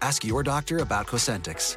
Ask your doctor about Cosentyx.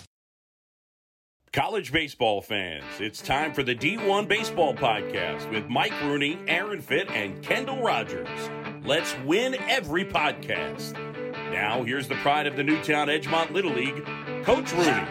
College baseball fans, it's time for the D1 Baseball Podcast with Mike Rooney, Aaron Fitt, and Kendall Rogers. Let's win every podcast. Now, here's the pride of the Newtown Edgemont Little League, Coach Rooney.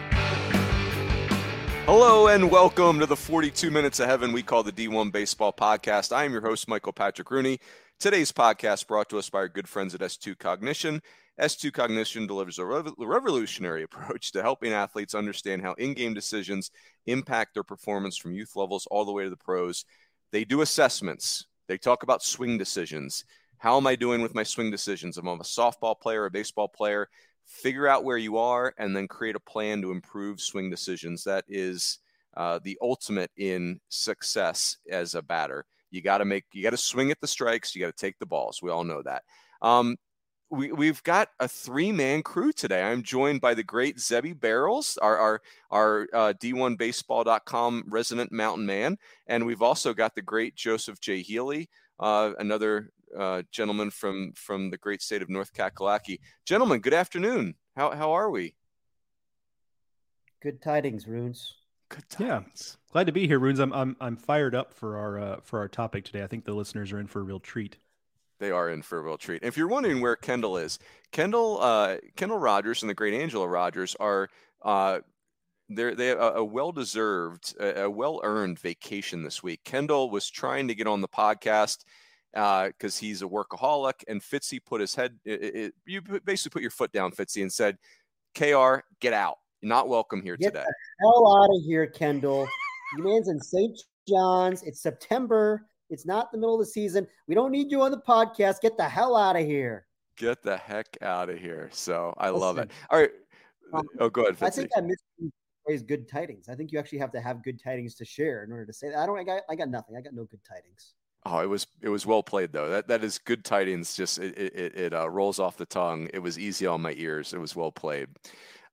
Hello and welcome to the 42 Minutes of Heaven we call the D1 Baseball Podcast. I am your host, Michael Patrick Rooney. Today's podcast brought to us by our good friends at S2 Cognition. S2 Cognition delivers a rev- revolutionary approach to helping athletes understand how in game decisions impact their performance from youth levels all the way to the pros. They do assessments, they talk about swing decisions. How am I doing with my swing decisions? If I'm a softball player, a baseball player, figure out where you are and then create a plan to improve swing decisions. That is uh, the ultimate in success as a batter. You got to make, you got to swing at the strikes. You got to take the balls. We all know that. Um, we, we've got a three man crew today. I'm joined by the great Zebby Barrels, our, our, our uh, D1Baseball.com resident mountain man. And we've also got the great Joseph J. Healy, uh, another uh, gentleman from, from the great state of North Kakalaki. Gentlemen, good afternoon. How, how are we? Good tidings, Runes. Good tidings. Yeah, glad to be here, Runes. I'm, I'm, I'm fired up for our, uh, for our topic today. I think the listeners are in for a real treat they are in for a real treat. If you're wondering where Kendall is, Kendall uh, Kendall Rogers and the great Angela Rogers are uh, they're, they have a, a well deserved, a, a well earned vacation this week. Kendall was trying to get on the podcast because uh, he's a workaholic, and Fitzy put his head. It, it, you basically put your foot down, Fitzy, and said, "Kr, get out. You're not welcome here get today." The hell out of here, Kendall. you man's in St. John's. It's September. It's not the middle of the season. We don't need you on the podcast. Get the hell out of here. Get the heck out of here. So I Listen, love it. All right. Um, oh, go ahead. Fitzy. I think I missed phrase good tidings. I think you actually have to have good tidings to share in order to say that. I don't. I got. I got nothing. I got no good tidings. Oh, it was it was well played though. That that is good tidings. Just it it, it uh, rolls off the tongue. It was easy on my ears. It was well played.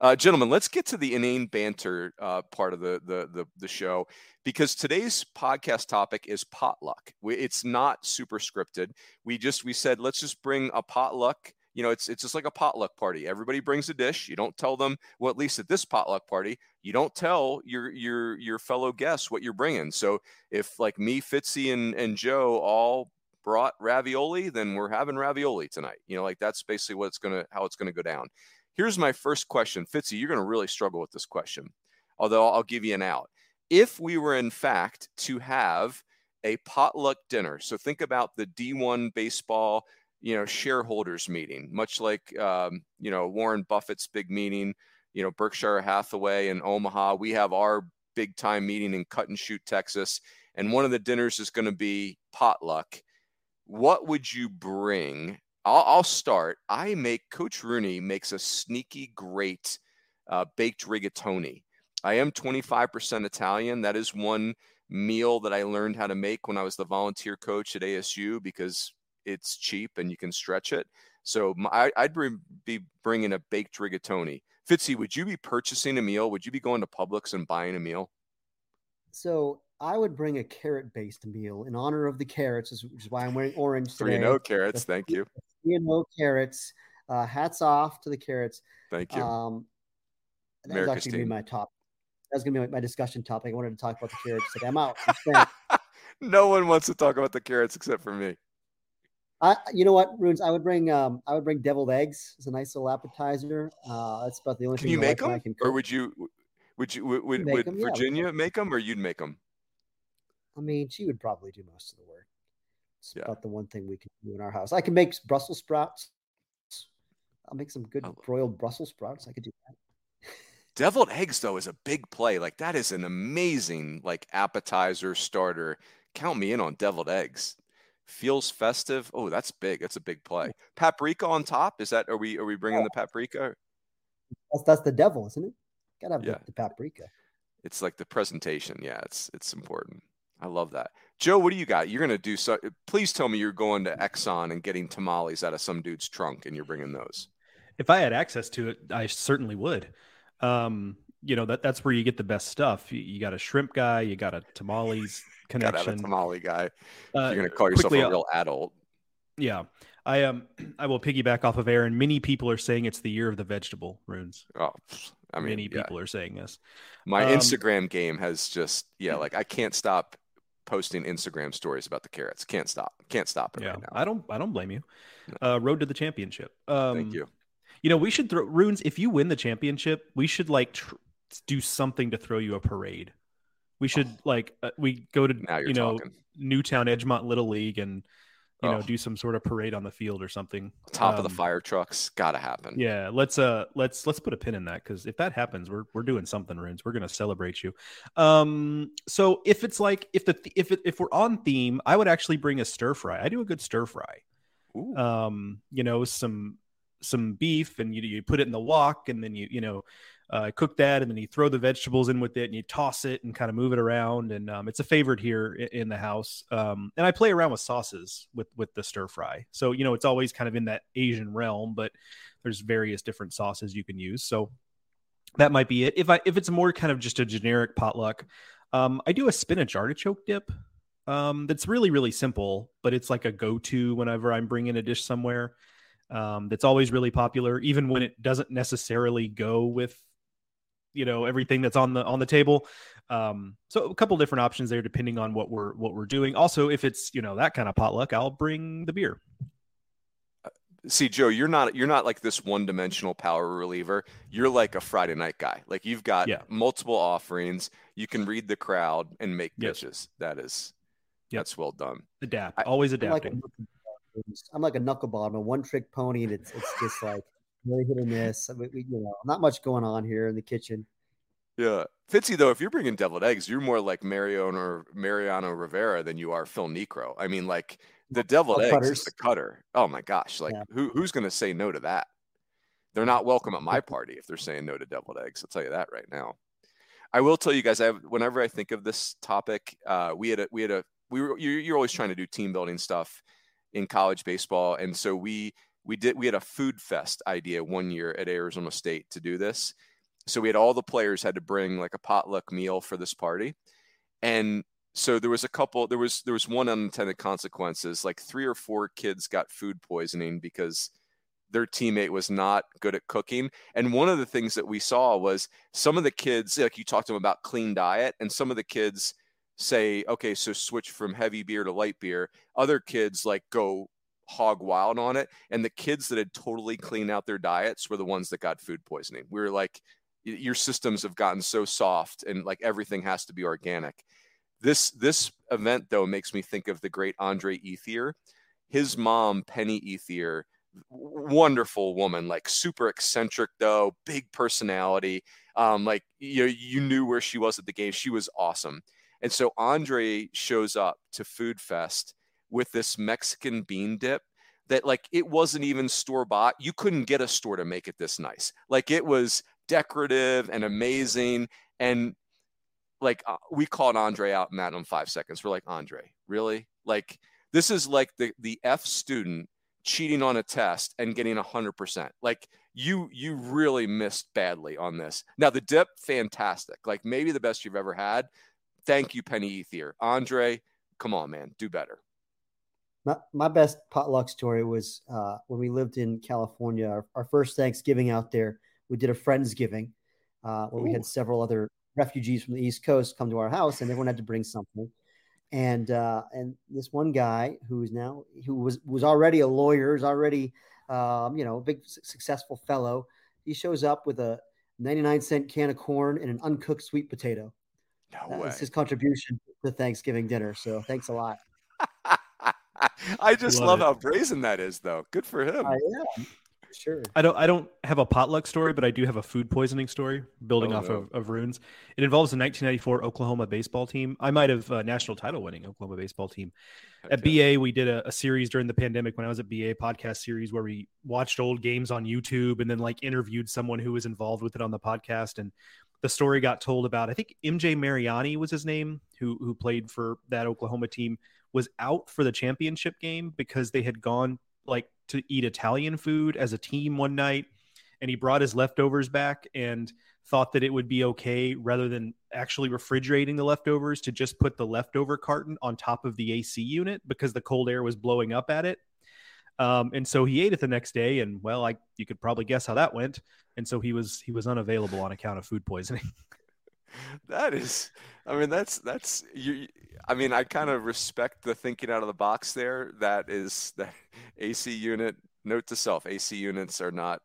Uh, gentlemen, let's get to the inane banter uh, part of the, the, the the show because today's podcast topic is potluck. We, it's not super scripted. We just we said let's just bring a potluck. You know, it's it's just like a potluck party. Everybody brings a dish. You don't tell them. Well, at least at this potluck party, you don't tell your your your fellow guests what you're bringing. So if like me, Fitzy, and and Joe all brought ravioli, then we're having ravioli tonight. You know, like that's basically what it's gonna how it's gonna go down. Here's my first question. Fitzy, you're going to really struggle with this question, although I'll give you an out. If we were, in fact, to have a potluck dinner, so think about the D1 baseball, you know, shareholders meeting, much like, um, you know, Warren Buffett's big meeting, you know, Berkshire Hathaway in Omaha. We have our big time meeting in Cut and Shoot, Texas, and one of the dinners is going to be potluck. What would you bring I'll, I'll start. I make Coach Rooney makes a sneaky great uh, baked rigatoni. I am 25% Italian. That is one meal that I learned how to make when I was the volunteer coach at ASU because it's cheap and you can stretch it. So my, I'd be bringing a baked rigatoni. Fitzy, would you be purchasing a meal? Would you be going to Publix and buying a meal? So I would bring a carrot based meal in honor of the carrots, which is why I'm wearing orange today. Three no carrots. The, thank you. No carrots. Uh, hats off to the carrots. Thank you. Um, That was America's actually gonna be my top. That was gonna be my discussion topic. I wanted to talk about the carrots. I'm out. no one wants to talk about the carrots except for me. I, you know what, Runes? I would bring, um, I would bring deviled eggs as a nice little appetizer. Uh, that's about the only Can thing you make them, can or would you? Would you? Would, would, would 'em, yeah, Virginia make them, or you'd make them? I mean, she would probably do most of the work. It's Yeah. about the one thing we can do in our house. I can make Brussels sprouts. I'll make some good Oh. broiled Brussels sprouts. I could do that. Deviled eggs though is a big play. Like that is an amazing like appetizer starter. Count me in on deviled eggs. Feels festive. Oh, that's big. That's a big play. Paprika on top. Is that? Are we? Are we bringing the paprika? That's that's the devil, isn't it? Gotta have Yeah. the, the paprika. It's like the presentation. Yeah, it's it's important. I love that. Joe, what do you got? You're gonna do so. Please tell me you're going to Exxon and getting tamales out of some dude's trunk, and you're bringing those. If I had access to it, I certainly would. Um, you know that that's where you get the best stuff. You, you got a shrimp guy, you got a tamales Gotta a connection. tamale guy. Uh, you're gonna call yourself quickly, a uh, real adult. Yeah, I um I will piggyback off of Aaron. Many people are saying it's the year of the vegetable runes. Oh, I mean, Many yeah. people are saying this. My Um, Instagram game has just yeah, like I can't stop posting Instagram stories about the carrots. Can't stop. Can't stop it Yeah, right now. I don't I don't blame you. Uh, road to the championship. Um, Thank you. You know, we should throw runes. If you win the championship, we should like tr- do something to throw you a parade. We should like uh, we go to Oh. Now you're you know talking. Newtown Edgemont Little League and you know Oh. do some sort of parade on the field or something. Top of the Um, fire trucks. Gotta happen. Yeah, let's uh let's let's put a pin in that because if that happens, we're we're doing something, runes. We're gonna celebrate you. Um, so if it's like if the if it if we're on theme, I would actually bring a stir fry. I do a good stir fry. Ooh. Um, you know some some beef and you you put it in the wok and then you you know uh, cook that and then you throw the vegetables in with it and you toss it and kind of move it around and um, it's a favorite here in the house. Um, and I play around with sauces with with the stir fry. So you know it's always kind of in that Asian realm, but there's various different sauces you can use. So that might be it. If I if it's more kind of just a generic potluck, um, I do a spinach artichoke dip. Um, that's really really simple, but it's like a go to whenever I'm bringing a dish somewhere. Um, that's always really popular, even when it doesn't necessarily go with you know everything that's on the on the table. Um, so a couple different options there depending on what we're what we're doing. Also, if it's you know that kind of potluck, I'll bring the beer. See, Joe, you're not you're not like this one dimensional power reliever. You're like a Friday night guy. Like you've got Yeah. multiple offerings. You can read the crowd and make Yes. pitches. That is Yep. that's well done. Adapt, I- always I'm like, a, adapting. knuckleball. I'm like a knuckleball. I'm a one trick pony, and it's it's just like really hit or miss. Mean, we, you know, not much going on here in the kitchen. Yeah. Fitzy, though, if you're bringing deviled eggs, you're more like Mariano or Mariano Rivera than you are Phil Niekro. I mean, like the deviled eggs cutters. is the cutter. Oh my gosh. Like Yeah. who who's gonna say no to that? They're not welcome at my party if they're saying no to deviled eggs. I'll tell you that right now. I will tell you guys, I have whenever I think of this topic, uh, we had a we had a we were you're, you're always trying to do team building stuff in college baseball, and so we we did we had a food fest idea one year at Arizona State to do this. So we had all the players had to bring like a potluck meal for this party, and so there was a couple there was there was one unintended consequences like three or four kids got food poisoning because their teammate was not good at cooking. And one of the things that we saw was some of the kids like you talked to them about clean diet and some of the kids say okay so switch from heavy beer to light beer. Other kids like go hog wild on it and the kids that had totally cleaned out their diets were the ones that got food poisoning we were like your systems have gotten so soft and like everything has to be organic this this event though makes me think of the great Andre Ethier. His mom, Penny Ethier, wonderful woman, like super eccentric though, big personality. Um, like you know, you knew where she was at the game. She was awesome. And so Andre shows up to Food Fest with this Mexican bean dip that like it wasn't even store bought. You couldn't get a store to make it this nice. Like it was decorative and amazing. And like uh, we called Andre out in that in five seconds. We're like, Andre, really? Like this is like the the F student cheating on a test and getting a hundred percent. Like you you really missed badly on this. Now the dip, fantastic. Like maybe the best you've ever had. Thank you, Penny Ethier. Andre, come on, man, do better. My, my best potluck story was uh, when we lived in California. Our, our first Thanksgiving out there, we did a friendsgiving, uh, where Ooh. we had several other refugees from the East Coast come to our house, and everyone had to bring something. And uh, and this one guy who's now who was was already a lawyer, is already um, you know a big successful fellow. He shows up with a 99 cent can of corn and an uncooked sweet potato. No that way. was his contribution to Thanksgiving dinner. So thanks a lot. I just love, love how brazen that is, though. Good for him. I am. Sure. I don't. I don't have a potluck story, but I do have a food poisoning story building oh, off no. of, of runes. It involves the 1994 Oklahoma baseball team. I might have a national title winning Oklahoma baseball team. At BA, we did a, a, series during the pandemic when I was at BA podcast series where we watched old games on YouTube and then like interviewed someone who was involved with it on the podcast. And the story got told about I think MJ Mariani was his name, who who played for that Oklahoma team was out for the championship game because they had gone like to eat Italian food as a team one night and he brought his leftovers back and thought that it would be okay rather than actually refrigerating the leftovers to just put the leftover carton on top of the AC unit because the cold air was blowing up at it. Um, and so he ate it the next day and well, I you could probably guess how that went. And so he was he was unavailable on account of food poisoning. that is i mean that's that's you i mean i kind of respect the thinking out of the box there. That is that ac unit note to self ac units are not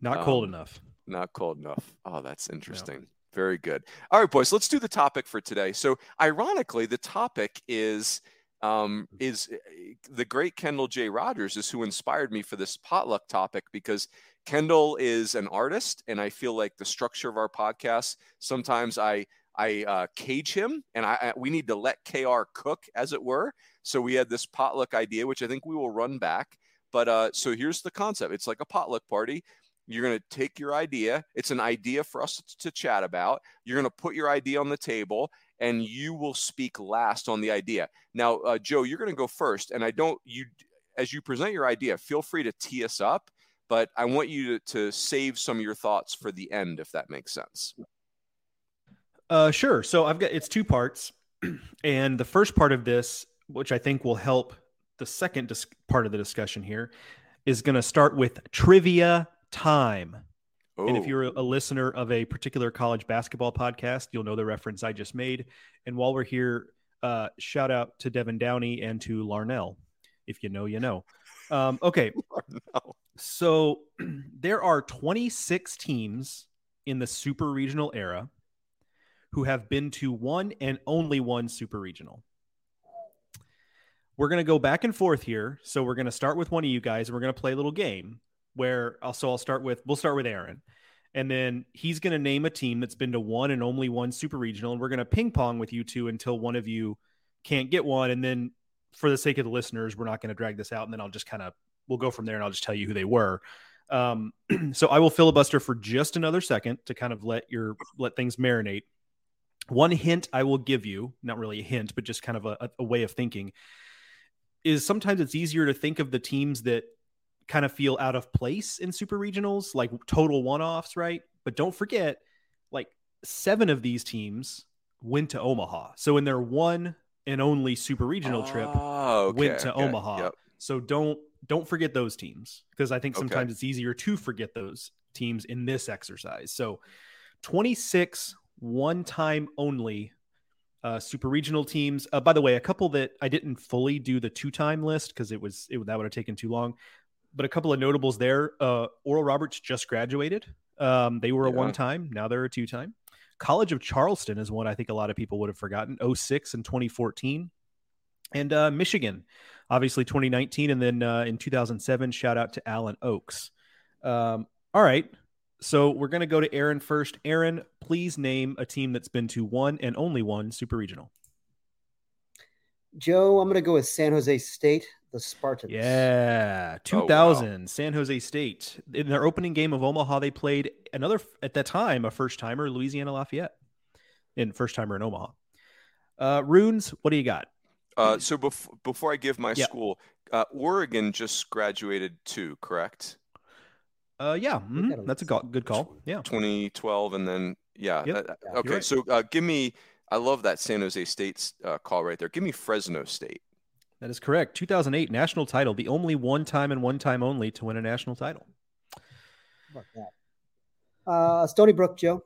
not um, cold enough. not cold enough. Oh that's interesting. Very good. All right boys let's do the topic for today. So ironically the topic is um, is eh, the great Kendall J. Rogers is who inspired me for this potluck topic because Kendall is an artist, and I feel like the structure of our podcast sometimes I I uh, cage him, and I, I, we need to let Kr cook, as it were. So we had this potluck idea, which I think we will run back. But uh, so here's the concept: it's like a potluck party. You're going to take your idea. It's an idea for us to chat about. You're going to put your idea on the table, and you will speak last on the idea. Now, uh, Joe, you're going to go first, and I don't you as you present your idea. Feel free to tee us up but I want you to, to save some of your thoughts for the end, if that makes sense. Uh, sure. So I've got it's two parts, and the first part of this, which I think will help the second dis- part of the discussion here, is going to start with trivia time. Oh. And if oh. you're a listener of a particular college basketball podcast, you'll know the reference I just made. And while we're here, uh, shout out to Devin Downey and to Larnell. If you know, you know. Um, okay. So there are 26 teams in the super regional era who have been to one and only one super regional. We're going to go back and forth here. So we're going to start with one of you guys and we're going to play a little game where also I'll start with, we'll start with Aaron. And then he's going to name a team that's been to one and only one super regional. And we're going to ping pong with you two until one of you can't get one. And then for the sake of the listeners, we're not going to drag this out. And then I'll just kind of we'll go from there and I'll just tell you who they were. Um, so I will filibuster for just another second to kind of let your let things marinate. One hint I will give you, not really a hint, but just kind of a, a way of thinking, is sometimes it's easier to think of the teams that kind of feel out of place in super regionals, like total one offs, right? But don't forget, like seven of these teams went to Omaha. So in their one and only super regional trip, oh, okay, went to okay, Omaha. Yep. So don't don't forget those teams because I think sometimes okay. it's easier to forget those teams in this exercise. So 26 one time only uh, super regional teams. Uh, by the way, a couple that I didn't fully do the two time list because it was it, that would have taken too long. But a couple of notables there. Uh, Oral Roberts just graduated. Um, they were yeah. a one time. Now they're a two time. College of Charleston is one I think a lot of people would have forgotten. 06 and 2014. And uh, Michigan obviously 2019, and then uh, in 2007, shout out to Alan Oaks. Um, all right. So we're going to go to Aaron first. Aaron, please name a team that's been to one and only one super regional. Joe, I'm going to go with San Jose State, the Spartans. Yeah, 2000, oh, wow. San Jose State. In their opening game of Omaha, they played another, at that time, a first timer, Louisiana Lafayette, in first timer in Omaha. Uh, Runes, what do you got? Uh, so bef- before I give my yeah. school, uh, Oregon just graduated too, correct? Uh, yeah, mm-hmm. that's a good call. Yeah, 2012, and then yeah. Yep. Uh, okay, right. so uh, give me. I love that San Jose State uh, call right there. Give me Fresno State. That is correct. 2008 national title, the only one time and one time only to win a national title. Uh, Stony Brook, Joe.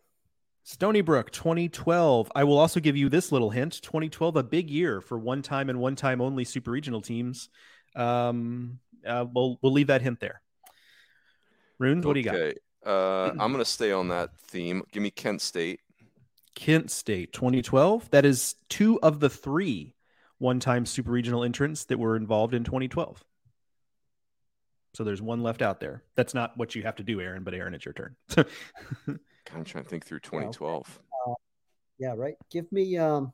Stony Brook 2012. I will also give you this little hint 2012, a big year for one time and one time only super regional teams. Um, uh, we'll, we'll leave that hint there. Runes, what do you got? Okay. Uh, I'm going to stay on that theme. Give me Kent State. Kent State 2012. That is two of the three one time super regional entrants that were involved in 2012. So there's one left out there. That's not what you have to do, Aaron, but Aaron, it's your turn. I'm trying to think through 2012. Uh, yeah, right. Give me um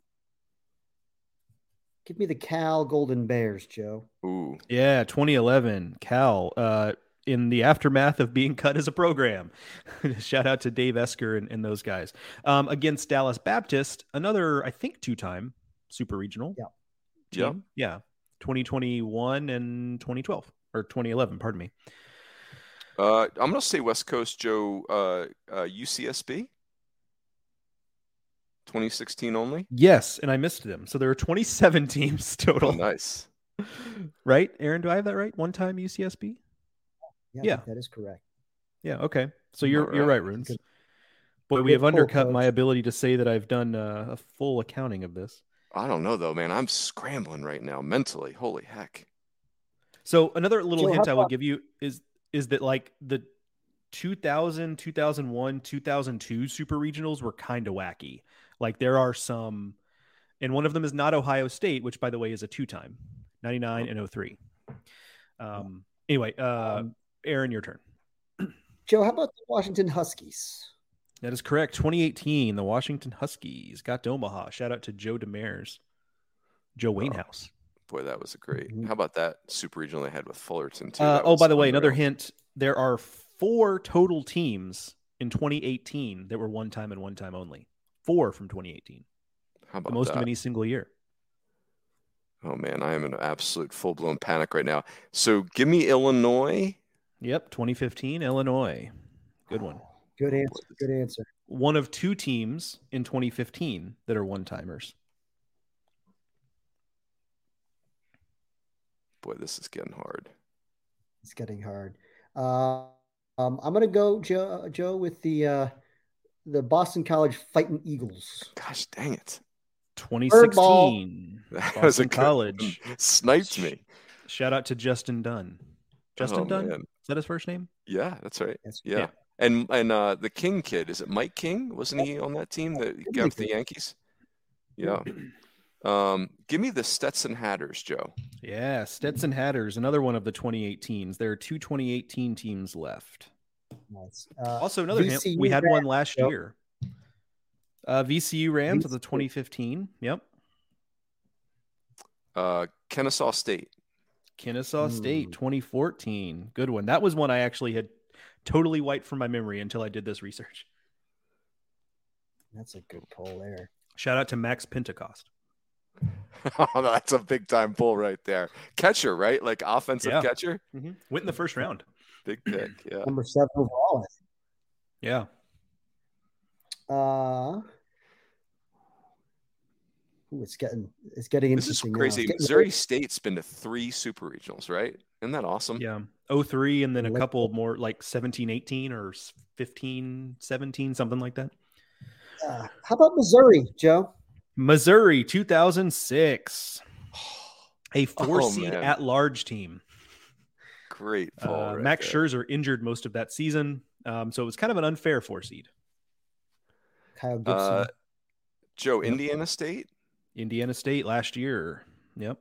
give me the Cal Golden Bears, Joe. Ooh. Yeah, 2011, Cal. Uh, in the aftermath of being cut as a program. Shout out to Dave Esquer and, and those guys. Um, against Dallas Baptist, another, I think, two time super regional. Yeah. Team. Yeah. 2021 and 2012 or 2011, pardon me. Uh, I'm going to say West Coast Joe uh, uh, UCSB. 2016 only? Yes, and I missed them. So there are 27 teams total. Oh, nice. right? Aaron, do I have that right? One time UCSB? Yeah, Yeah. that is correct. Yeah, okay. So you're All you're right. right, Runes. Good. Boy, we have pull, undercut my ability to say that I've done uh, a full accounting of this. I don't know, though, man. I'm scrambling right now mentally. Holy heck. So another little hint I will give you is is that like the 2000, 2001, 2002 super regionals were kind of wacky. Like there are some and one of them is not Ohio State, which by the way is a two-time, 99 and 03. Um anyway, uh Um, Aaron your turn. Joe, how about the Washington Huskies? That is correct. 2018, the Washington Huskies got to Omaha. Shout out to Joe Demers. Joe Wainhouse. Boy, that was a great. Mhm. How about that super regional they had with Fullerton, too? Uh, oh, by the way, another hint: there are four total teams in 2018 that were one time and one time only. Four from 2018, How about the most that? of any single year. Oh, man. I am in an absolute full blown panic right now. So give me Illinois. Yep, 2015, Illinois. Good one. Good answer. Good answer. One of two teams in 2015 that are one timers. Boy, this is getting hard. It's getting hard. Uh, um, I'm gonna go, Joe, Joe, with the uh, the Boston College Fighting Eagles. Gosh dang it. 2016, That was a Boston College. one. Sniped me. Shout out to Justin Dunn. Justin Oh, Dunn? man. Is that his first name? Yeah, that's right. Yes. Yeah. Yeah. And and uh the King kid, is it Mike King? Wasn't he on that team that Could got be the Yankees? Yeah. Um, give me the Stetson Hatters, Joe. Yeah, Stetson Hatters, another one of the 2018s. There are two 2018 teams left. Nice. Uh, Also, another hint, VCU we had Rams, one last Joe. year. Uh, VCU Rams of the 2015. Yep. Uh Kennesaw State. Kennesaw State Hmm. 2014. Good one. That was one I actually had totally wiped from my memory until I did this research. That's a good poll there. Shout out to Max Pentecost. oh, that's a big time pull right there. Catcher, right? Like offensive Yeah. catcher. Went in the first round. Big pick. Yeah. Number seven overall. Yeah. Uh, ooh, it's getting it's getting This is interesting. now. crazy. It's getting Missouri State's been to three super regionals, right? Isn't that awesome? Yeah. 03 and then a couple more like 17, 18 or 15, 17, something like that. Uh, how about Missouri, Joe? Missouri 2006. A four Oh, seed at large team. Great pull. Uh, right Max there. Scherzer injured most of that season. Um, so it was kind of an unfair four seed. Kyle Gibson. Uh, Joe, Yep. Indiana State. Indiana State last year. Yep.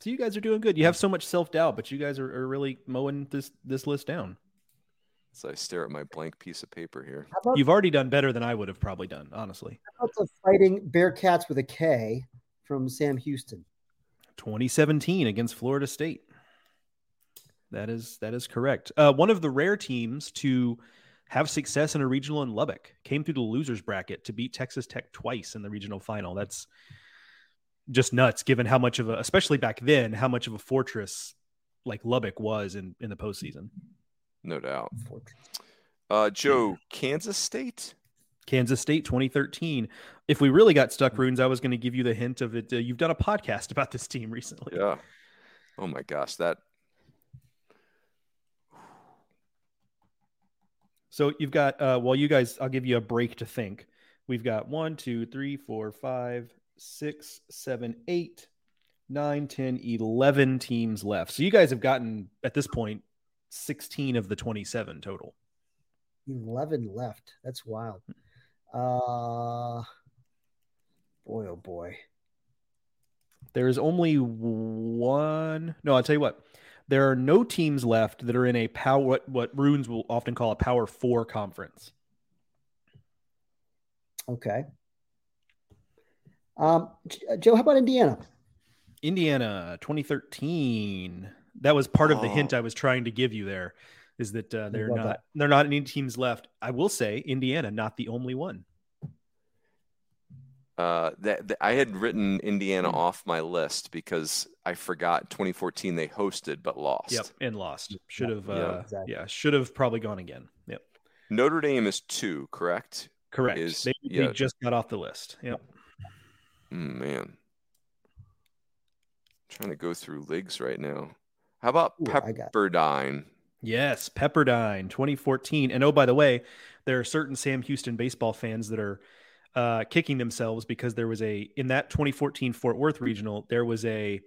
So you guys are doing good. You have so much self doubt, but you guys are, are really mowing this this list down. As I stare at my blank piece of paper here. about, You've already done better than I would have probably done, honestly. how about the Fighting Bearcats with a K from Sam Houston? 2017 against Florida State. That is that is correct. Uh, one of the rare teams to have success in a regional in Lubbock came through the losers bracket to beat Texas Tech twice in the regional final. That's just nuts, given how much of a, especially back then, how much of a fortress like Lubbock was in in the postseason. No doubt. Uh, Joe, Kansas State. Kansas State 2013. If we really got stuck, runes, I was going to give you the hint of it. Uh, you've done a podcast about this team recently. Yeah. Oh my gosh, that. So you've got uh well you guys I'll give you a break to think. We've got one, two, three, four, five, six, seven, eight, nine, 10, 11 teams left. So you guys have gotten at this point 16 of the 27 total. 11 left. That's wild. Uh boy oh boy. There is only one. No, I'll tell you what. There are no teams left that are in a power what what runes will often call a power four conference. Okay. Um, Joe, how about Indiana? Indiana, 2013. That was part of the hint Oh. I was trying to give you there. Is that uh, they're not that. they're not any teams left. I will say Indiana, not the only one. Uh, that, that- I had written Indiana off my list because I forgot 2014 they hosted but lost. Yep, and lost. Should have Yeah, uh, exactly. yeah, should have probably gone again. Yep, Notre Dame is two, correct? correct. Is- they, yeah. they just got off the list. Yep. Mm, man, trying to go through leagues right now. How about Ooh, Pepperdine? Yes, Pepperdine 2014. And oh, by the way, there are certain Sam Houston baseball fans that are uh, kicking themselves because there was a, in that 2014 Fort Worth regional, there was a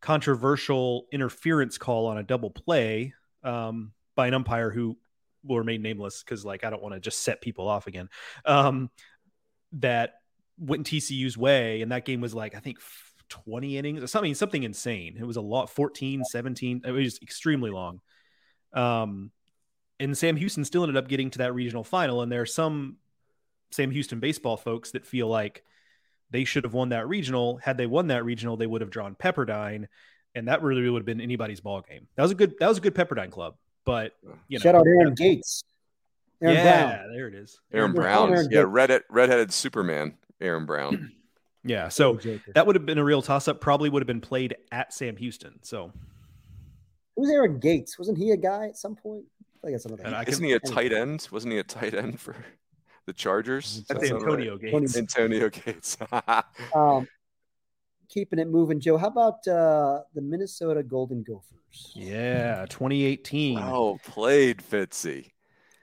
controversial interference call on a double play um, by an umpire who will remain nameless because, like, I don't want to just set people off again. Um, that went TCU's way. And that game was like, I think, 20 innings or something, something insane. It was a lot, 14, 17. It was extremely long. Um, and Sam Houston still ended up getting to that regional final. And there are some Sam Houston baseball folks that feel like they should have won that regional. Had they won that regional, they would have drawn Pepperdine, and that really would have been anybody's ball game. That was a good that was a good Pepperdine club. But you know, Shout out Aaron Gates. Aaron yeah, Brown. there it is. Aaron Aaron Brown. Aaron Yeah, Gates. red redheaded Superman. Aaron Brown. Yeah, so Joker. that would have been a real toss up. Probably would have been played at Sam Houston. So Who's Aaron Gates? Wasn't he a guy at some point? I guess that's another. And I Isn't can- he a tight end? Wasn't he a tight end for the Chargers? that's Does that sound right? Antonio Gates. Antonio Gates. Um, keeping it moving, Joe. How about uh, the Minnesota Golden Gophers? Yeah, 2018. well played, Fitzy.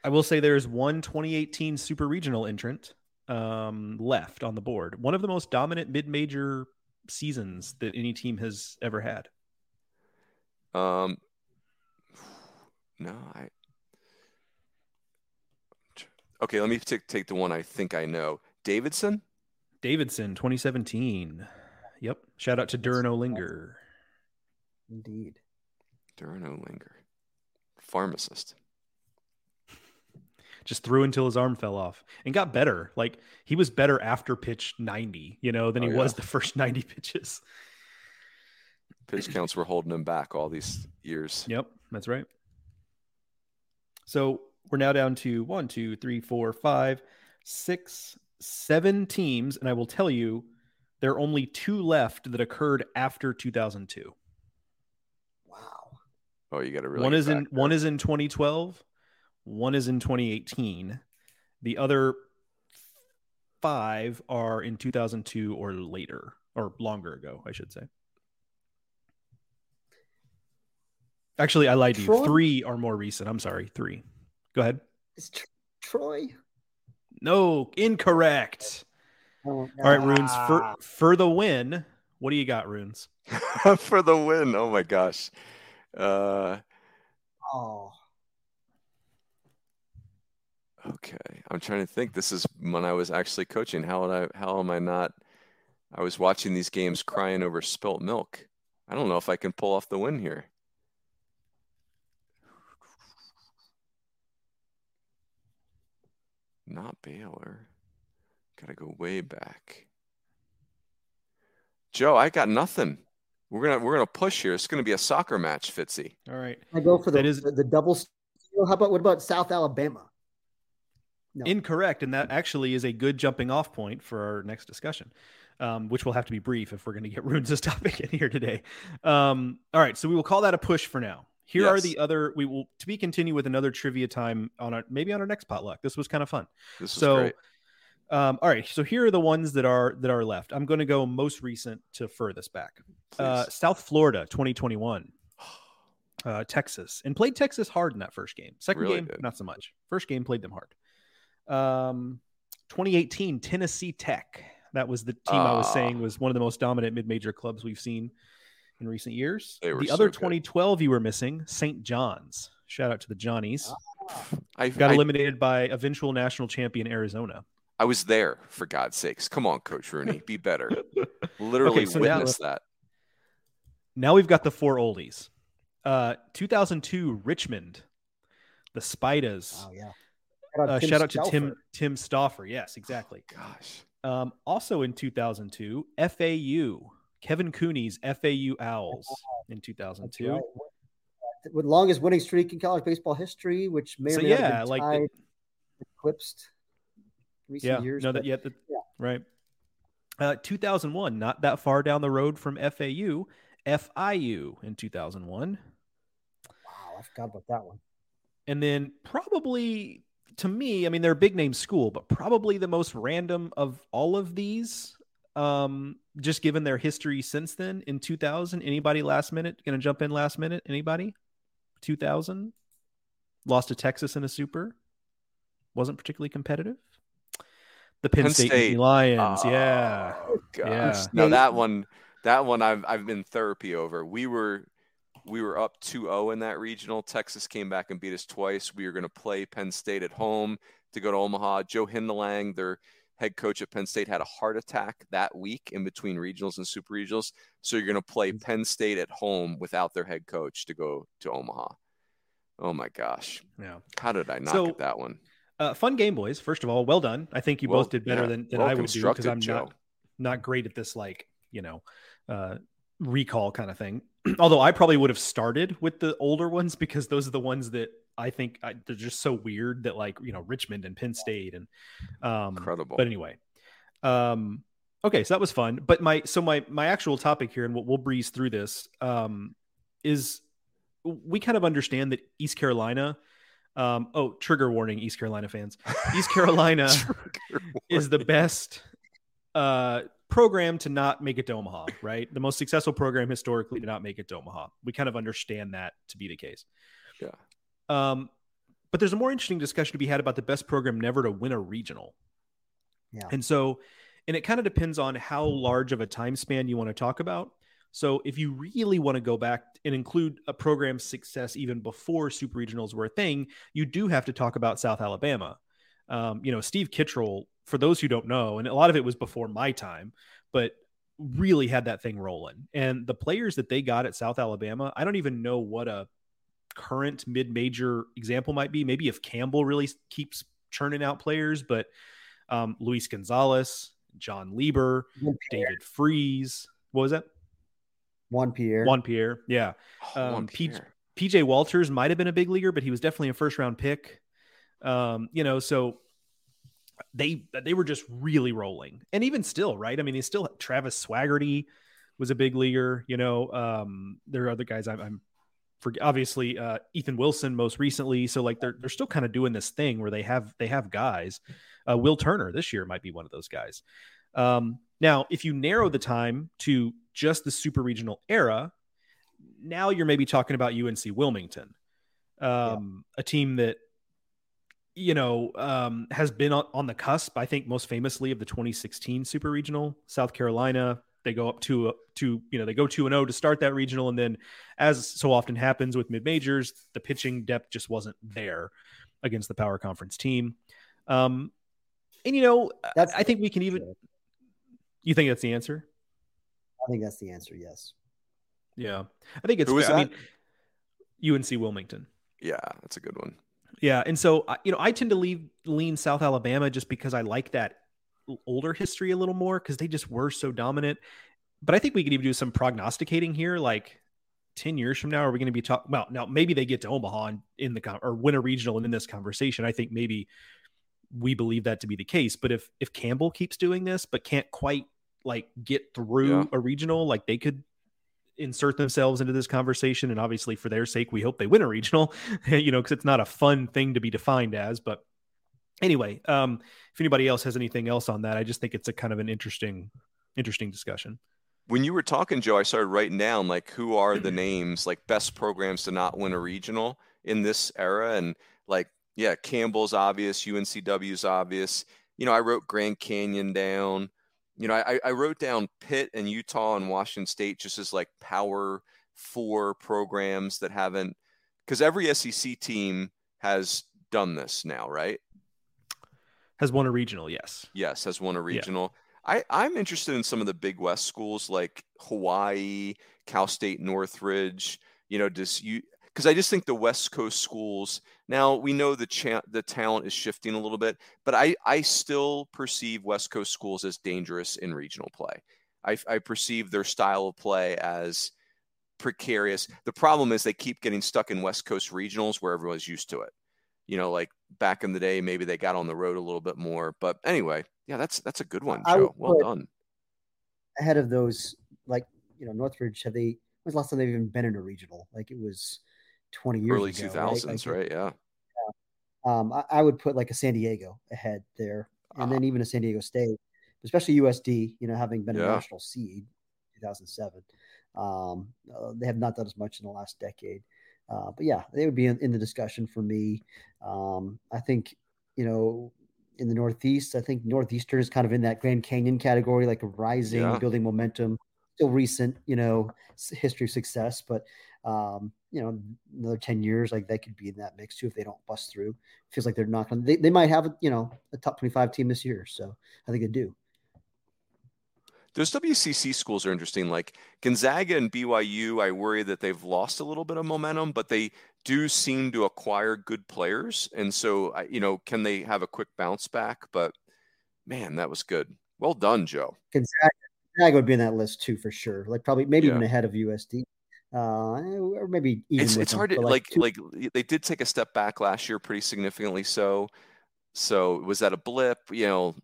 I will say there's one 2018 super regional entrant um, left on the board. One of the most dominant mid-major seasons that any team has ever had. Um, no, I. Okay, let me take take the one I think I know. Davidson. Davidson 2017. Yep. Shout out to Durin O'Linger. Indeed. Durin O'Linger, pharmacist. Just threw until his arm fell off and got better. Like he was better after pitch 90, you know, than Oh, he yeah. was the first 90 pitches. Pitch counts were holding him back all these years. Yep, that's right. So we're now down to one, two, three, four, five, six, seven teams, and I will tell you there are only two left that occurred after 2002. Wow. Oh, you got to really. one is in there. one is in 2012, one is in 2018. The other five are in 2002 or later, or longer ago, I should say. Actually, I lied to you. Three are more recent. I'm sorry. Three. Go ahead. Is Tr- Troy? No, incorrect. Oh, All right, Runes, for for the win. What do you got, Runes? for the win. Oh my gosh. Uh, Oh, okay. I'm trying to think. This is when I was actually coaching. How would I? How am I not? I was watching these games, crying over spilt milk. I don't know if I can pull off the win here. Not Baylor. Got to go way back. Joe, I got nothing. We're gonna we're gonna push here. It's gonna be a soccer match, Fitzy. All right. I go for the That is- the, the double. steal. How about what about South Alabama? No. Incorrect. And that actually is a good jumping off point for our next discussion, um, which will have to be brief if we're going to get Runes' topic in here today. Um, all right. So we will call that a push for now. Here are the other, we will to be continue with another trivia time on our, maybe on our next potluck. This was kind of fun. This is so, um, all right. So here are the ones that are, that are left. I'm going to go most recent to furthest back. Uh, South Florida, 2021. uh, Texas, and played Texas hard in that first game. Second Really game, did. not so much. First game played them hard. Um, 2018 Tennessee Tech. That was the team I was Ah. saying was one of the most dominant mid-major clubs we've seen in recent years. They were The so other good. 2012 you were missing, St. John's. Shout out to the Johnnies. I Got I, eliminated by eventual national champion Arizona. I was there for God's sakes. Come on, Coach Rooney, be better. Literally so now- witnessed that. Now we've got the four oldies. Uh, 2002 Richmond, the Spidas. Oh yeah. Uh, shout out to Tim Tim Stoffer. Yes, exactly. Gosh. Um, also in 2002, FAU, Kevin Cooney's FAU Owls in 2002. right. With longest winning streak in college baseball history, which may or So may yeah, been like the- eclipsed recent yeah, years. no, but that yeah, yeah. right. Uh, 2001, not that far down the road from FAU, FIU in 2001, Wow, I forgot about that one. and then probably to me, I mean, they're a big name school, but probably the most random of all of these. Um, just given their history since then in 2000, anybody last minute gonna jump in last minute? Anybody? 2000 lost to Texas in a super, wasn't particularly competitive. The Penn, Penn State, State. Lions, yeah. Oh, gosh. Yeah. No, that one, that one I've I've been therapy over. We were we were up 2-0 in that regional. Texas came back and beat us twice. We were going to play Penn State at home to go to Omaha. Joe Hindelang, their head coach at Penn State, had a heart attack that week in between regionals and super regionals. So you're going to play Penn State at home without their head coach to go to Omaha. Oh my gosh. Yeah. How did I not So- get that one? Uh, fun game, boys. First of all, well done. I think you Well, both did better yeah. than, than Well I would do because I'm Joe. not not great at this, like you know, uh, recall kind of thing. Although I probably would have started with the older ones because those are the ones that I think I, they're just so weird that like you know Richmond and Penn State and um, Incredible. But anyway, um, okay, so that was fun. But my so my my actual topic here, and we'll, we'll breeze through this, um, is we kind of understand that East Carolina. Um, oh, trigger warning, East Carolina fans. East Carolina is the best uh, program to not make it to Omaha, right? The most successful program historically to not make it to Omaha. We kind of understand that to be the case. Yeah. Um, but there's a more interesting discussion to be had about the best program never to win a regional. Yeah. And so, and it kind of depends on how large of a time span you want to talk about. So if you really want to go back and include a program's success even before super regionals were a thing, you do have to talk about South Alabama. Um, you know, Steve Kittrell, for those who don't know, and a lot of it was before my time, but really had that thing rolling. And the players that they got at South Alabama, I don't even know what a current mid-major example might be. Maybe if Campbell really keeps churning out players, but um, Luis Gonzalez, Jon Lieber, Juan Pierre. David Freese, what was that? Juan Pierre. Juan Pierre, yeah. Oh, Um, Juan Pete- Pierre. PJ Walters might have been a big leaguer, but he was definitely a first round pick. Um, you know, so they they were just really rolling, and even still, right? I mean, they still Travis Swaggerty was a big leaguer. You know, um, there are other guys I'm, I'm for obviously uh, Ethan Wilson most recently. So like they're they're still kind of doing this thing where they have they have guys. Uh, Will Turner this year might be one of those guys. Um, now, if you narrow the time to just the super regional era, now you're maybe talking about UNC Wilmington, um, a team that you know um, has been on, on the cusp. I think most famously of the 2016 Super Regional, South Carolina. They go up to to you know they go two and zero to start that regional, and then as so often happens with mid majors, the pitching depth just wasn't there against the power conference team. Um, and you know, That's I think we can even. You think that's the answer? I think that's the answer. Yes. Yeah, I think it's. Who was fair. I mean, UNC Wilmington. Yeah, that's a good one. Yeah, and so uh, you know, I tend to leave lean South Alabama just because I like that older history a little more because they just were so dominant. But I think we could even do some prognosticating here, like. 10 years from now are we going to be talking well now maybe they get to omaha and in the con- or win a regional and in this conversation i think maybe we believe that to be the case but if if campbell keeps doing this but can't quite like get through Yeah. a regional like they could insert themselves into this conversation and obviously for their sake we hope they win a regional you know because it's not a fun thing to be defined as but anyway um if anybody else has anything else on that i just think it's a kind of an interesting interesting discussion when you were talking, Joe, I started writing down like who are the names, like best programs to not win a regional in this era, and like yeah, Campbell's obvious, UNCW's obvious. You know, I wrote Grand Canyon down. You know, I, I wrote down Pitt and Utah and Washington State just as like power four programs that haven't, because every SEC team has done this now, right? Has won a regional, yes. Yes, has won a regional. Yeah. I, I'm interested in some of the Big West schools like Hawaii, Cal State Northridge. You know, does you because I just think the West Coast schools now we know the cha- the talent is shifting a little bit, but I I still perceive West Coast schools as dangerous in regional play. I, I perceive their style of play as precarious. The problem is they keep getting stuck in West Coast regionals where everyone's used to it. You know, like back in the day, maybe they got on the road a little bit more. But anyway, yeah, that's that's a good one, Joe. Well done. Ahead of those, like you know, Northridge, have they? When's the last time they've even been in a regional? Like it was 20 years early ago, 2000s, right? Like, right? Yeah. yeah. Um, I, I, would put like a San Diego ahead there, and uh, then even a San Diego State, especially USD. You know, having been yeah. a national seed, 2007. Um, uh, they have not done as much in the last decade, uh, but yeah, they would be in, in the discussion for me. Um, I think you know in the Northeast, I think Northeastern is kind of in that Grand Canyon category, like a rising, yeah. building momentum. Still recent, you know, history of success, but um, you know, another 10 years, like they could be in that mix too if they don't bust through. Feels like they're not going to, they, they might have, you know, a top 25 team this year. So I think they do. Those WCC schools are interesting. Like Gonzaga and BYU, I worry that they've lost a little bit of momentum, but they do seem to acquire good players. And so, you know, can they have a quick bounce back? But man, that was good. Well done, Joe. Gonzaga, Gonzaga would be in that list too, for sure. Like probably, maybe yeah. even ahead of USD uh, or maybe it's it's them, hard to like like, two- like they did take a step back last year, pretty significantly. So, so was that a blip? You know,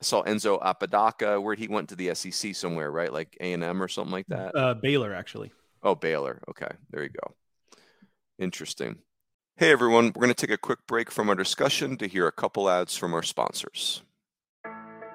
I saw Enzo Apodaca where he went to the SEC somewhere, right? Like A and M or something like that. Uh, Baylor, actually. Oh, Baylor. Okay, there you go. Interesting. Hey everyone, we're going to take a quick break from our discussion to hear a couple ads from our sponsors.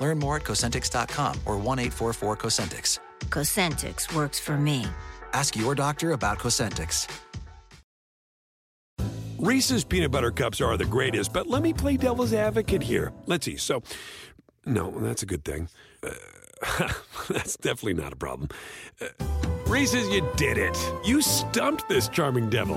Learn more at Cosentyx.com or 1 844 Cosentyx. Cosentyx works for me. Ask your doctor about Cosentyx. Reese's peanut butter cups are the greatest, but let me play devil's advocate here. Let's see. So, no, that's a good thing. Uh, that's definitely not a problem. Uh, Reese's, you did it. You stumped this charming devil.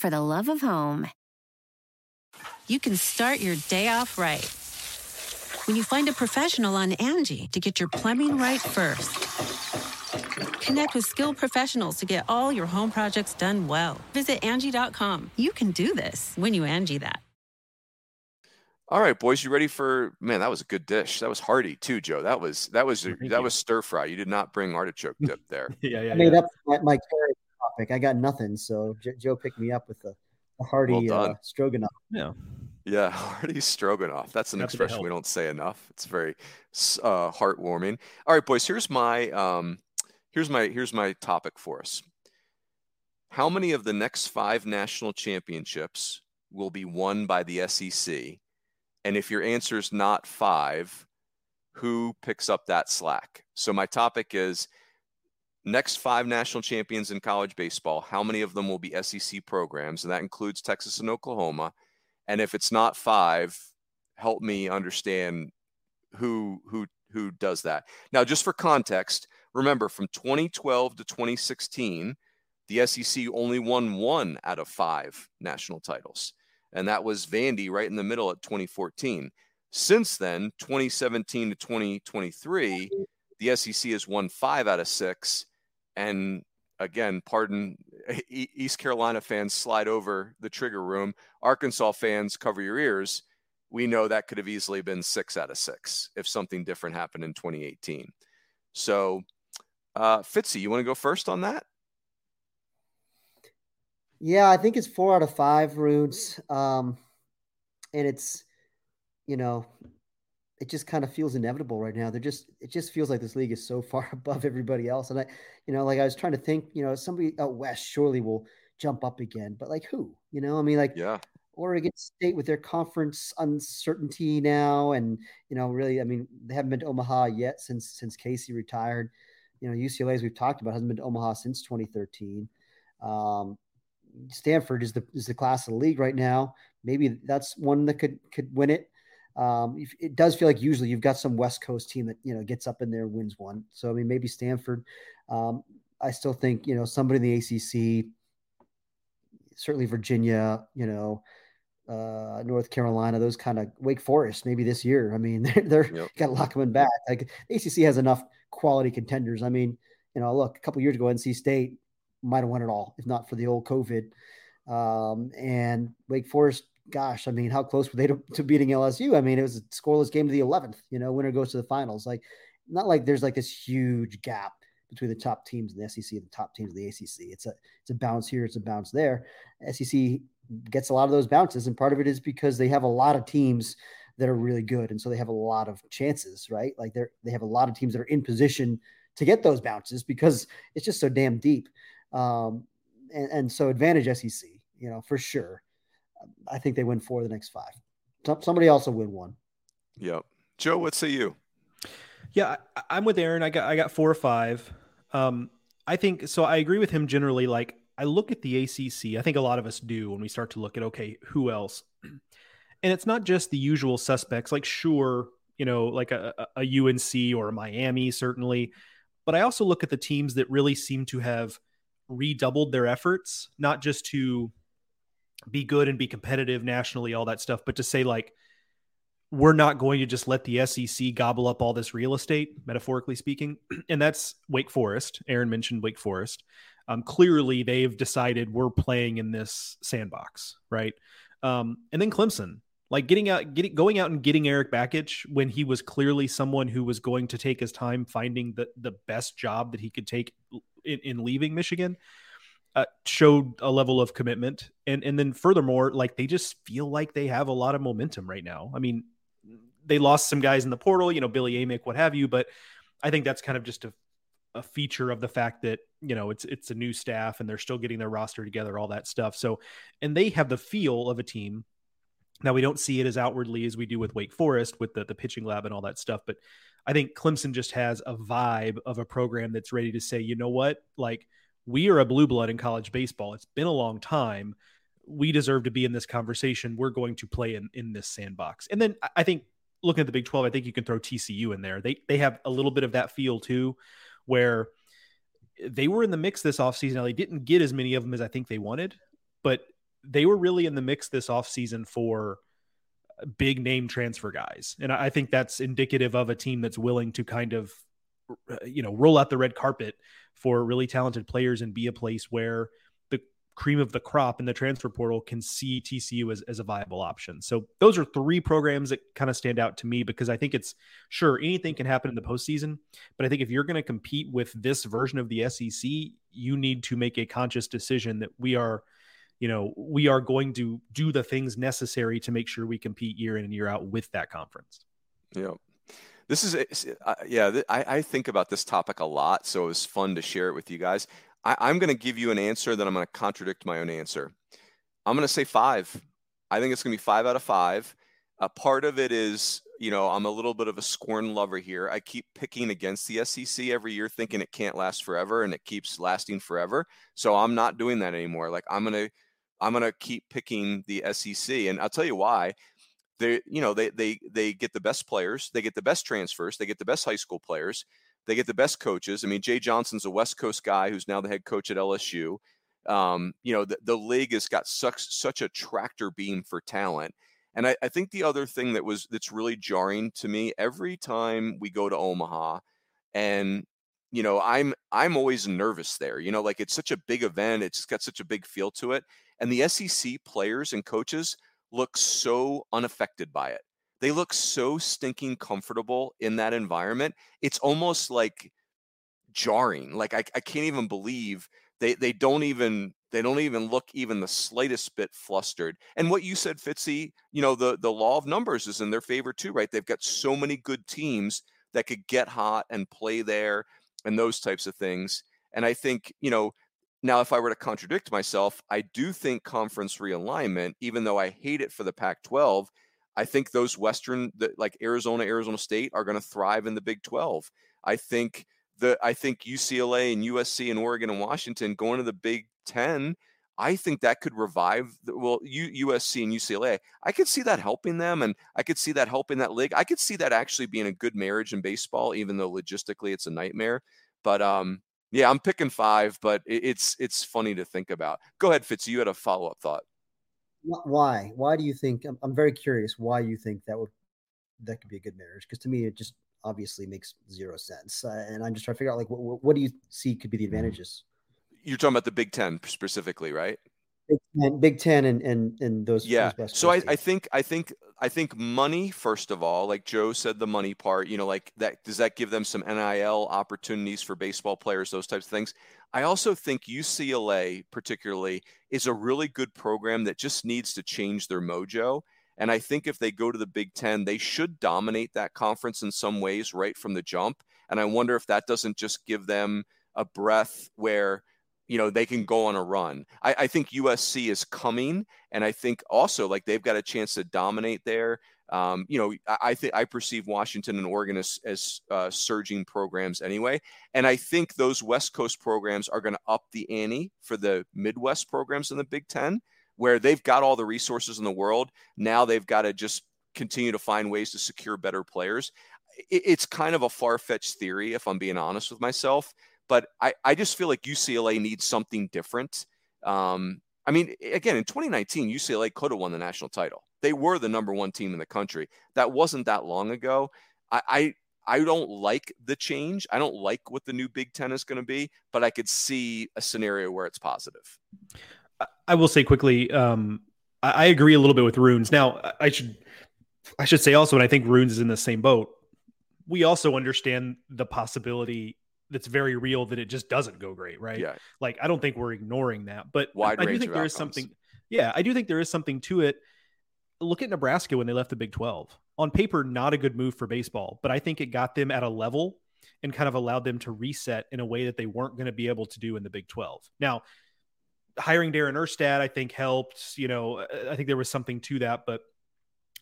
for the love of home you can start your day off right. When you find a professional on Angie to get your plumbing right first. Connect with skilled professionals to get all your home projects done well. Visit Angie.com. You can do this when you Angie that. All right, boys, you ready for man? That was a good dish. That was hearty too, Joe. That was that was Thank that you. was stir fry. You did not bring artichoke dip there. yeah, yeah. I made up my, my topic. I got nothing, so J- Joe picked me up with the a hearty well uh, stroganoff. Yeah. Yeah, hearty stroganoff. That's an expression we don't say enough. It's very uh, heartwarming. All right, boys. Here's my um, here's my here's my topic for us. How many of the next five national championships will be won by the SEC? And if your answer is not five, who picks up that slack? So my topic is next five national champions in college baseball, how many of them will be SEC programs? And that includes Texas and Oklahoma. And if it's not five, help me understand who who who does that. Now, just for context, remember from 2012 to 2016, the SEC only won one out of five national titles, and that was Vandy right in the middle at 2014. Since then, 2017 to 2023, the SEC has won five out of six. And again, pardon East Carolina fans slide over the trigger room. Arkansas fans cover your ears. We know that could have easily been six out of six if something different happened in 2018. So, uh, Fitzy, you want to go first on that? Yeah, I think it's four out of five roots. Um, and it's, you know, it just kind of feels inevitable right now. They're just it just feels like this league is so far above everybody else. And I, you know, like I was trying to think, you know, somebody out west surely will jump up again, but like who? You know, I mean, like yeah. Oregon State with their conference uncertainty now, and you know, really, I mean, they haven't been to Omaha yet since since Casey retired. You know, UCLA, as we've talked about, hasn't been to Omaha since 2013. Um, Stanford is the is the class of the league right now. Maybe that's one that could could win it. Um, it does feel like usually you've got some West Coast team that you know gets up in there wins one. So I mean, maybe Stanford. Um, I still think you know somebody in the ACC, certainly Virginia. You know, uh, North Carolina, those kind of Wake Forest, maybe this year. I mean, they're, they're yep. got a lot coming back. Like ACC has enough quality contenders. I mean, you know, look, a couple years ago, NC State might have won it all if not for the old COVID. Um, and Wake Forest gosh, I mean, how close were they to, to, beating LSU? I mean, it was a scoreless game to the 11th, you know, winner goes to the finals. Like, not like there's like this huge gap between the top teams in the SEC and the top teams in the ACC. It's a, it's a bounce here, it's a bounce there. SEC gets a lot of those bounces, and part of it is because they have a lot of teams that are really good. And so they have a lot of chances, right? Like they're, they have a lot of teams that are in position to get those bounces because it's just so damn deep. Um, and, and so advantage SEC, you know, for sure. I think they win four of the next five. Somebody else will win one. Yep. Joe, what say you? Yeah, I, am with Aaron. I got I got four or five. Um, I think so. I agree with him generally. Like I look at the ACC. I think a lot of us do when we start to look at okay, who else? And it's not just the usual suspects. Like sure, you know, like a, a UNC or a Miami certainly, but I also look at the teams that really seem to have redoubled their efforts, not just to be good and be competitive nationally, all that stuff. But to say like we're not going to just let the SEC gobble up all this real estate, metaphorically speaking, and that's Wake Forest. Aaron mentioned Wake Forest. Um, clearly, they've decided we're playing in this sandbox, right? Um, and then Clemson, like getting out, getting going out and getting Erik Bakich when he was clearly someone who was going to take his time finding the the best job that he could take in, in leaving Michigan uh, showed a level of commitment, and and then furthermore, like they just feel like they have a lot of momentum right now. I mean, they lost some guys in the portal, you know, Billy Amick, what have you, but I think that's kind of just a a feature of the fact that you know it's it's a new staff and they're still getting their roster together all that stuff. So and they have the feel of a team. Now we don't see it as outwardly as we do with Wake Forest with the the pitching lab and all that stuff but I think Clemson just has a vibe of a program that's ready to say you know what? Like we are a blue blood in college baseball. It's been a long time. We deserve to be in this conversation. We're going to play in, in this sandbox. And then I think looking at the Big 12, I think you can throw TCU in there. They they have a little bit of that feel too, where they were in the mix this offseason. Now they didn't get as many of them as I think they wanted, but they were really in the mix this offseason for big name transfer guys. And I think that's indicative of a team that's willing to kind of you know roll out the red carpet for really talented players and be a place where the cream of the crop in the transfer portal can see TCU as, as a viable option. So those are three programs that kind of stand out to me because I think it's sure anything can happen in the postseason, but I think if you're going to compete with this version of the SEC, you need to make a conscious decision that we are you know we are going to do the things necessary to make sure we compete year in and year out with that conference yeah this is, uh, yeah, I, I, think about this topic a lot. So it was fun to share it with you guys. I, am going to give you an answer that I'm going to contradict my own answer. I'm going to say five. I think it's going to be five out of five. A part of it is, you know, I'm a little bit of a scorn lover here. I keep picking against the SEC every year, thinking it can't last forever, and it keeps lasting forever. So I'm not doing that anymore. Like I'm going to I'm going to keep picking the SEC, and I'll tell you why. They, you know, they they they get the best players, they get the best transfers, they get the best high school players, they get the best coaches. I mean, Jay Johnson's a West Coast guy who's now the head coach at LSU. Um, you know, the, the league has got such such a tractor beam for talent. And I, I think the other thing that was that's really jarring to me every time we go to Omaha, and you know, I'm I'm always nervous there. You know, like it's such a big event, it's got such a big feel to it. And the SEC players and coaches look so unaffected by it. They look so stinking comfortable in that environment. It's almost like jarring. Like I, I can't even believe they they don't even they don't even look even the slightest bit flustered. And what you said, Fitzy, you know, the the law of numbers is in their favor too, right? They've got so many good teams that could get hot and play there and those types of things. And I think, you know, now if I were to contradict myself, I do think conference realignment, even though I hate it for the Pac 12, I think those Western, like Arizona, Arizona State, are going to thrive in the Big 12. I think the I think UCLA and USC and Oregon and Washington going to the Big Ten. I think that could revive the, well U, USC and UCLA. I could see that helping them, and I could see that helping that league. I could see that actually being a good marriage in baseball, even though logistically it's a nightmare. But um, yeah, I'm picking five, but it's it's funny to think about. Go ahead, Fitz. You had a follow up thought. Why? Why do you think? I'm, I'm very curious. Why you think that would that could be a good marriage? Because to me, it just obviously makes zero sense. Uh, and I'm just trying to figure out like what, what do you see could be the mm-hmm. advantages? You're talking about the Big Ten specifically, right? Big Ten, Big Ten and and and those. Yeah. Those so I, I think I think I think money first of all, like Joe said, the money part. You know, like that does that give them some NIL opportunities for baseball players, those types of things. I also think UCLA particularly is a really good program that just needs to change their mojo and I think if they go to the Big Ten, they should dominate that conference in some ways right from the jump. And I wonder if that doesn't just give them a breath where you know they can go on a run. I, I think USC is coming, and I think also like they've got a chance to dominate there. Um, you know, I, I think I perceive Washington and Oregon as, as uh, surging programs anyway, and I think those West Coast programs are going to up the ante for the Midwest programs in the Big Ten where they've got all the resources in the world. Now they've got to just continue to find ways to secure better players. It's kind of a far fetched theory, if I'm being honest with myself, but I, I just feel like UCLA needs something different. Um, I mean, again, in 2019, UCLA could have won the national title. They were the number one team in the country. That wasn't that long ago. I, I I don't like the change. I don't like what the new Big Ten is going to be, but I could see a scenario where it's positive. I will say quickly, um, I, I, agree a little bit with Runes. Now, I should I should say also, and I think Runes is in the same boat. We also understand the possibility that's very real that it just doesn't go great, right? Yeah. Like I don't think we're ignoring that, but Wide I do think there is something. Yeah, I do think there is something to it. Look at Nebraska when they left the Big 12. On paper, not a good move for baseball, but I think it got them at a level and kind of allowed them to reset in a way that they weren't going to be able to do in the Big 12. Now, hiring Darren Erstad, I think helped. You know, I think there was something to that, but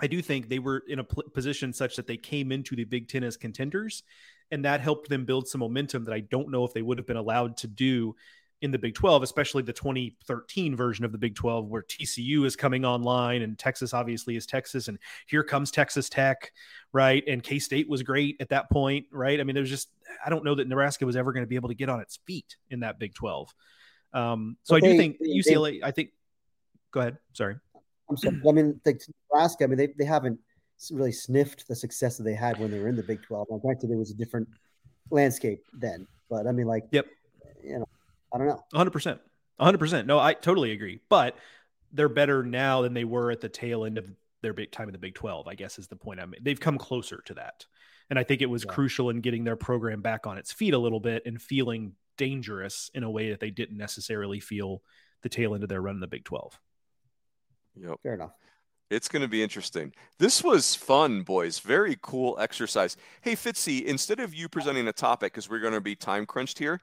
I do think they were in a position such that they came into the Big Ten as contenders, and that helped them build some momentum that I don't know if they would have been allowed to do in the Big 12, especially the 2013 version of the Big 12, where TCU is coming online and Texas obviously is Texas, and here comes Texas Tech, right? And K State was great at that point, right? I mean, there's just I don't know that Nebraska was ever going to be able to get on its feet in that Big 12. Um, so I do think UCLA. I think. Go ahead. Sorry. I'm sorry. I mean, Nebraska. I mean, they, they haven't really sniffed the success that they had when they were in the Big 12. Now, granted, it was a different landscape then, but I mean, like, yep. You know, I don't know. 100. percent 100. percent No, I totally agree. But they're better now than they were at the tail end of their big time in the Big 12. I guess is the point I'm. They've come closer to that, and I think it was yeah. crucial in getting their program back on its feet a little bit and feeling dangerous in a way that they didn't necessarily feel the tail end of their run in the Big 12. Yep. Fair enough. It's going to be interesting. This was fun, boys. Very cool exercise. Hey, Fitzy, instead of you presenting a topic, because we're going to be time crunched here,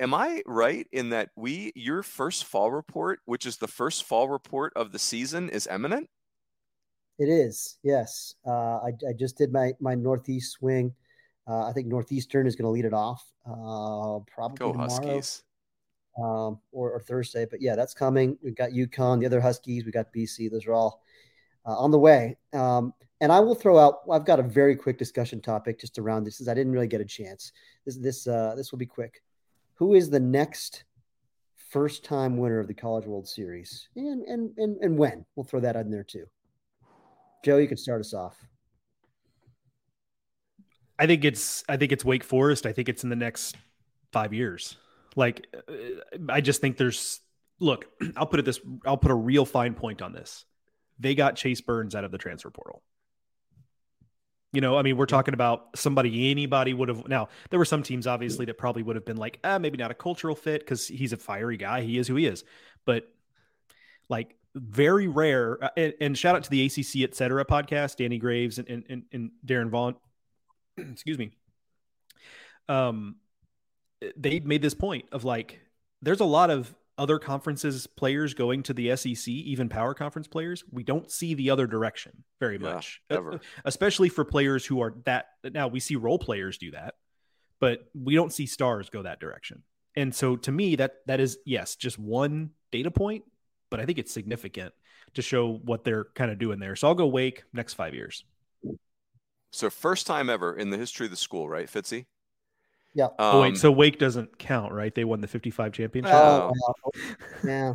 am I right in that we your first fall report, which is the first fall report of the season, is imminent? It is. Yes. Uh, I, I just did my my northeast swing. Uh, I think Northeastern is going to lead it off. Uh, probably Go tomorrow. Huskies. um, or, or, Thursday. But yeah, that's coming. We've got UConn, the other Huskies. We got BC. Those are all uh, on the way. Um, and I will throw out. I've got a very quick discussion topic just around this, since I didn't really get a chance. This this uh, this will be quick. Who is the next first time winner of the College World Series, and and and and when? We'll throw that in there too. Joe, you can start us off. I think it's I think it's Wake Forest. I think it's in the next five years. Like uh, I just think there's look. I'll put it this. I'll put a real fine point on this. They got Chase Burns out of the transfer portal. You know, I mean, we're talking about somebody anybody would have. Now, there were some teams obviously that probably would have been like, ah, maybe not a cultural fit because he's a fiery guy. He is who he is. But like, very rare. Uh, and, and, shout out to the ACC Etc. podcast, Danny Graves and, and, and Darren Vaughn. Excuse me. Um, they made this point of like, there's a lot of other conferences players going to the SEC, even power conference players, we don't see the other direction very yeah, much. Ever. Especially for players who are that now we see role players do that, but we don't see stars go that direction. And so to me that that is yes, just one data point, but I think it's significant to show what they're kind of doing there. So I'll go Wake next 5 years. So first time ever in the history of the school, right, Fitzy? Yeah. Um, oh, wait, so Wake doesn't count, right? They won the 55 championship. Oh, yeah.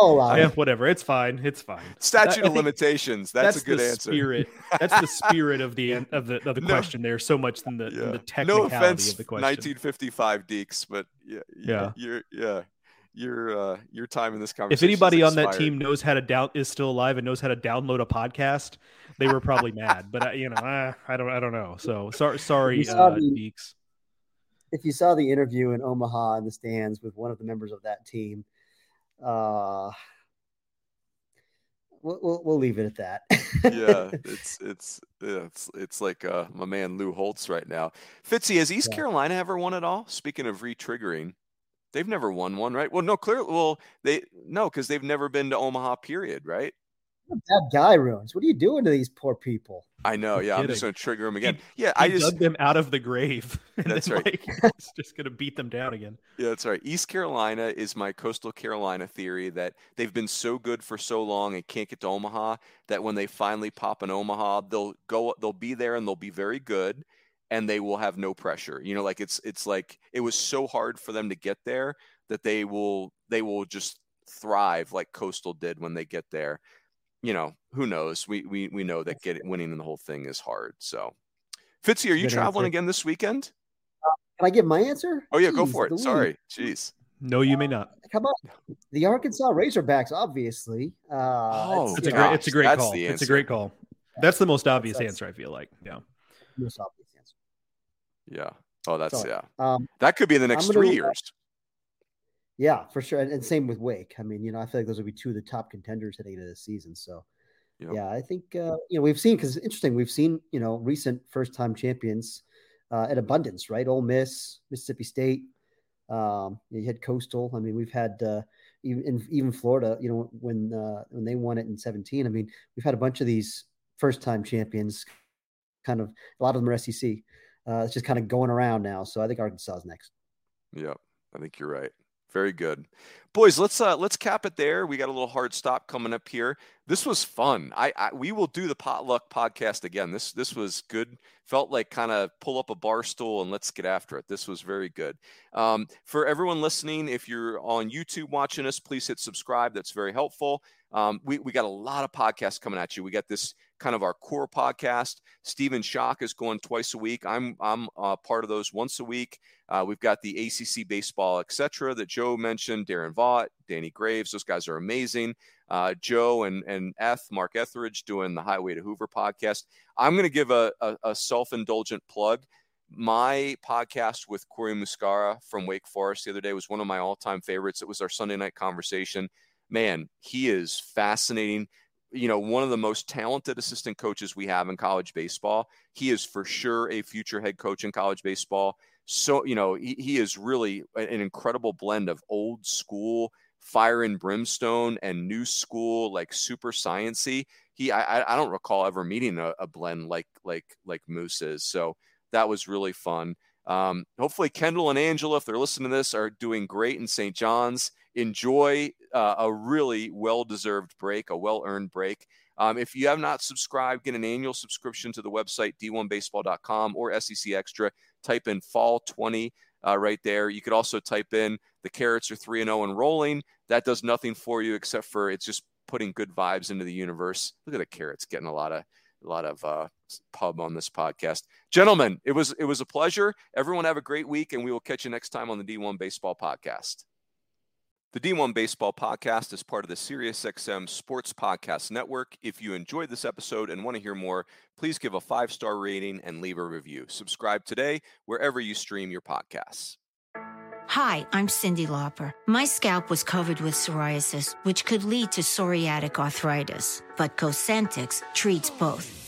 Oh, wow. Yeah, whatever. It's fine. It's fine. Statute that, of limitations. That's, that's, a good answer. Spirit. That's the spirit of the of the of the no, question there, so much than the, yeah. than the technicality no offense, of the question. 1955 Deacs, but yeah, yeah, you're yeah. Your uh, your time in this conversation. If anybody on that team knows how to down is still alive and knows how to download a podcast, they were probably mad. But uh, you know, uh, I don't I don't know. So sorry, sorry, uh, Deacs if you saw the interview in Omaha in the stands with one of the members of that team, uh, we'll, we'll, we'll leave it at that. yeah, it's it's it's it's like uh, my man Lou Holtz right now. Fitzy, has East yeah. Carolina ever won at all? Speaking of re-triggering, they've never won one, right? Well, no, clearly, well, they no, because they've never been to Omaha, period, right? That guy ruins. What are you doing to these poor people? I know. Yeah, I'm just going to trigger him again. He, yeah, he I just dug them out of the grave. That's right. Like, it's just going to beat them down again. Yeah, that's right. East Carolina is my coastal Carolina theory that they've been so good for so long and can't get to Omaha that when they finally pop in Omaha, they'll go. They'll be there and they'll be very good, and they will have no pressure. You know, like it's it's like it was so hard for them to get there that they will they will just thrive like coastal did when they get there you know, who knows? We we we know that getting winning in the whole thing is hard. So, Fitzy, are you Good traveling answer. again this weekend? Uh, can I give my answer? Oh yeah, Jeez, go for it. Sorry, jeez. No, you may not. Come on, the Arkansas Razorbacks, obviously. Uh, oh, it's, it's a great, it's a great call. It's a great call. That's the most obvious answer. I feel like, yeah. Most obvious answer. Yeah. Oh, that's so, yeah. Um, that could be in the next three years. Yeah, for sure. And, and, same with Wake. I mean, you know, I feel like those would be two of the top contenders heading into the season. So, yep. yeah, I think, uh, you know, we've seen, because it's interesting, we've seen, you know, recent first time champions uh, at abundance, right? Ole Miss, Mississippi State. Um, you had Coastal. I mean, we've had, uh, even, even Florida, you know, when, uh, when they won it in 17. I mean, we've had a bunch of these first time champions, kind of, a lot of them are SEC. Uh, it's just kind of going around now. So I think Arkansas is next. Yeah, I think you're right. Very good. Boys, let's uh let's cap it there. We got a little hard stop coming up here. This was fun. I, I we will do the potluck podcast again. This this was good. Felt like kind of pull up a bar stool and let's get after it. This was very good. Um, for everyone listening, if you're on YouTube watching us, please hit subscribe. That's very helpful. Um, we, we got a lot of podcasts coming at you. We got this kind of our core podcast. Stephen Shock is going twice a week. I'm I'm uh, part of those once a week. Uh, we've got the ACC baseball, etc. that Joe mentioned. Darren Vaught, Danny Graves, those guys are amazing. Uh, Joe and and Eth, Mark Etheridge doing the Highway to Hoover podcast. I'm going to give a, a, a self indulgent plug. My podcast with Corey Muscara from Wake Forest the other day was one of my all time favorites. It was our Sunday night conversation man, he is fascinating. You know, one of the most talented assistant coaches we have in college baseball. He is for sure a future head coach in college baseball. So, you know, he, he is really an incredible blend of old school fire and brimstone and new school, like super sciency. He, I, I don't recall ever meeting a, a blend like, like, like Moose is. So that was really fun. Um, hopefully, Kendall and Angela, if they're listening to this, are doing great in St. John's. Enjoy uh, a really well deserved break, a well earned break. Um, if you have not subscribed, get an annual subscription to the website, d1baseball.com or SEC Extra. Type in fall 20 uh, right there. You could also type in the Carrots are 3 0 and rolling. That does nothing for you except for it's just putting good vibes into the universe. Look at the Carrots getting a lot of a lot of uh, pub on this podcast. Gentlemen, it was it was a pleasure. Everyone have a great week, and we will catch you next time on the D1 Baseball Podcast. The D1 Baseball Podcast is part of the SiriusXM Sports Podcast Network. If you enjoyed this episode and want to hear more, please give a five star rating and leave a review. Subscribe today wherever you stream your podcasts. Hi, I'm Cyndi Lauper. My scalp was covered with psoriasis, which could lead to psoriatic arthritis, but Cosentyx treats both.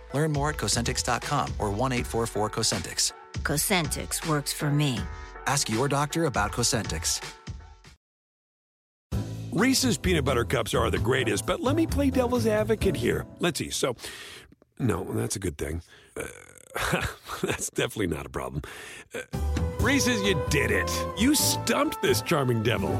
Learn more at Cosentyx.com or 1 844 Cosentyx. Cosentyx works for me. Ask your doctor about Cosentyx. Reese's peanut butter cups are the greatest, but let me play devil's advocate here. Let's see. So, no, that's a good thing. Uh, that's definitely not a problem. Uh, Reese's, you did it. You stumped this charming devil.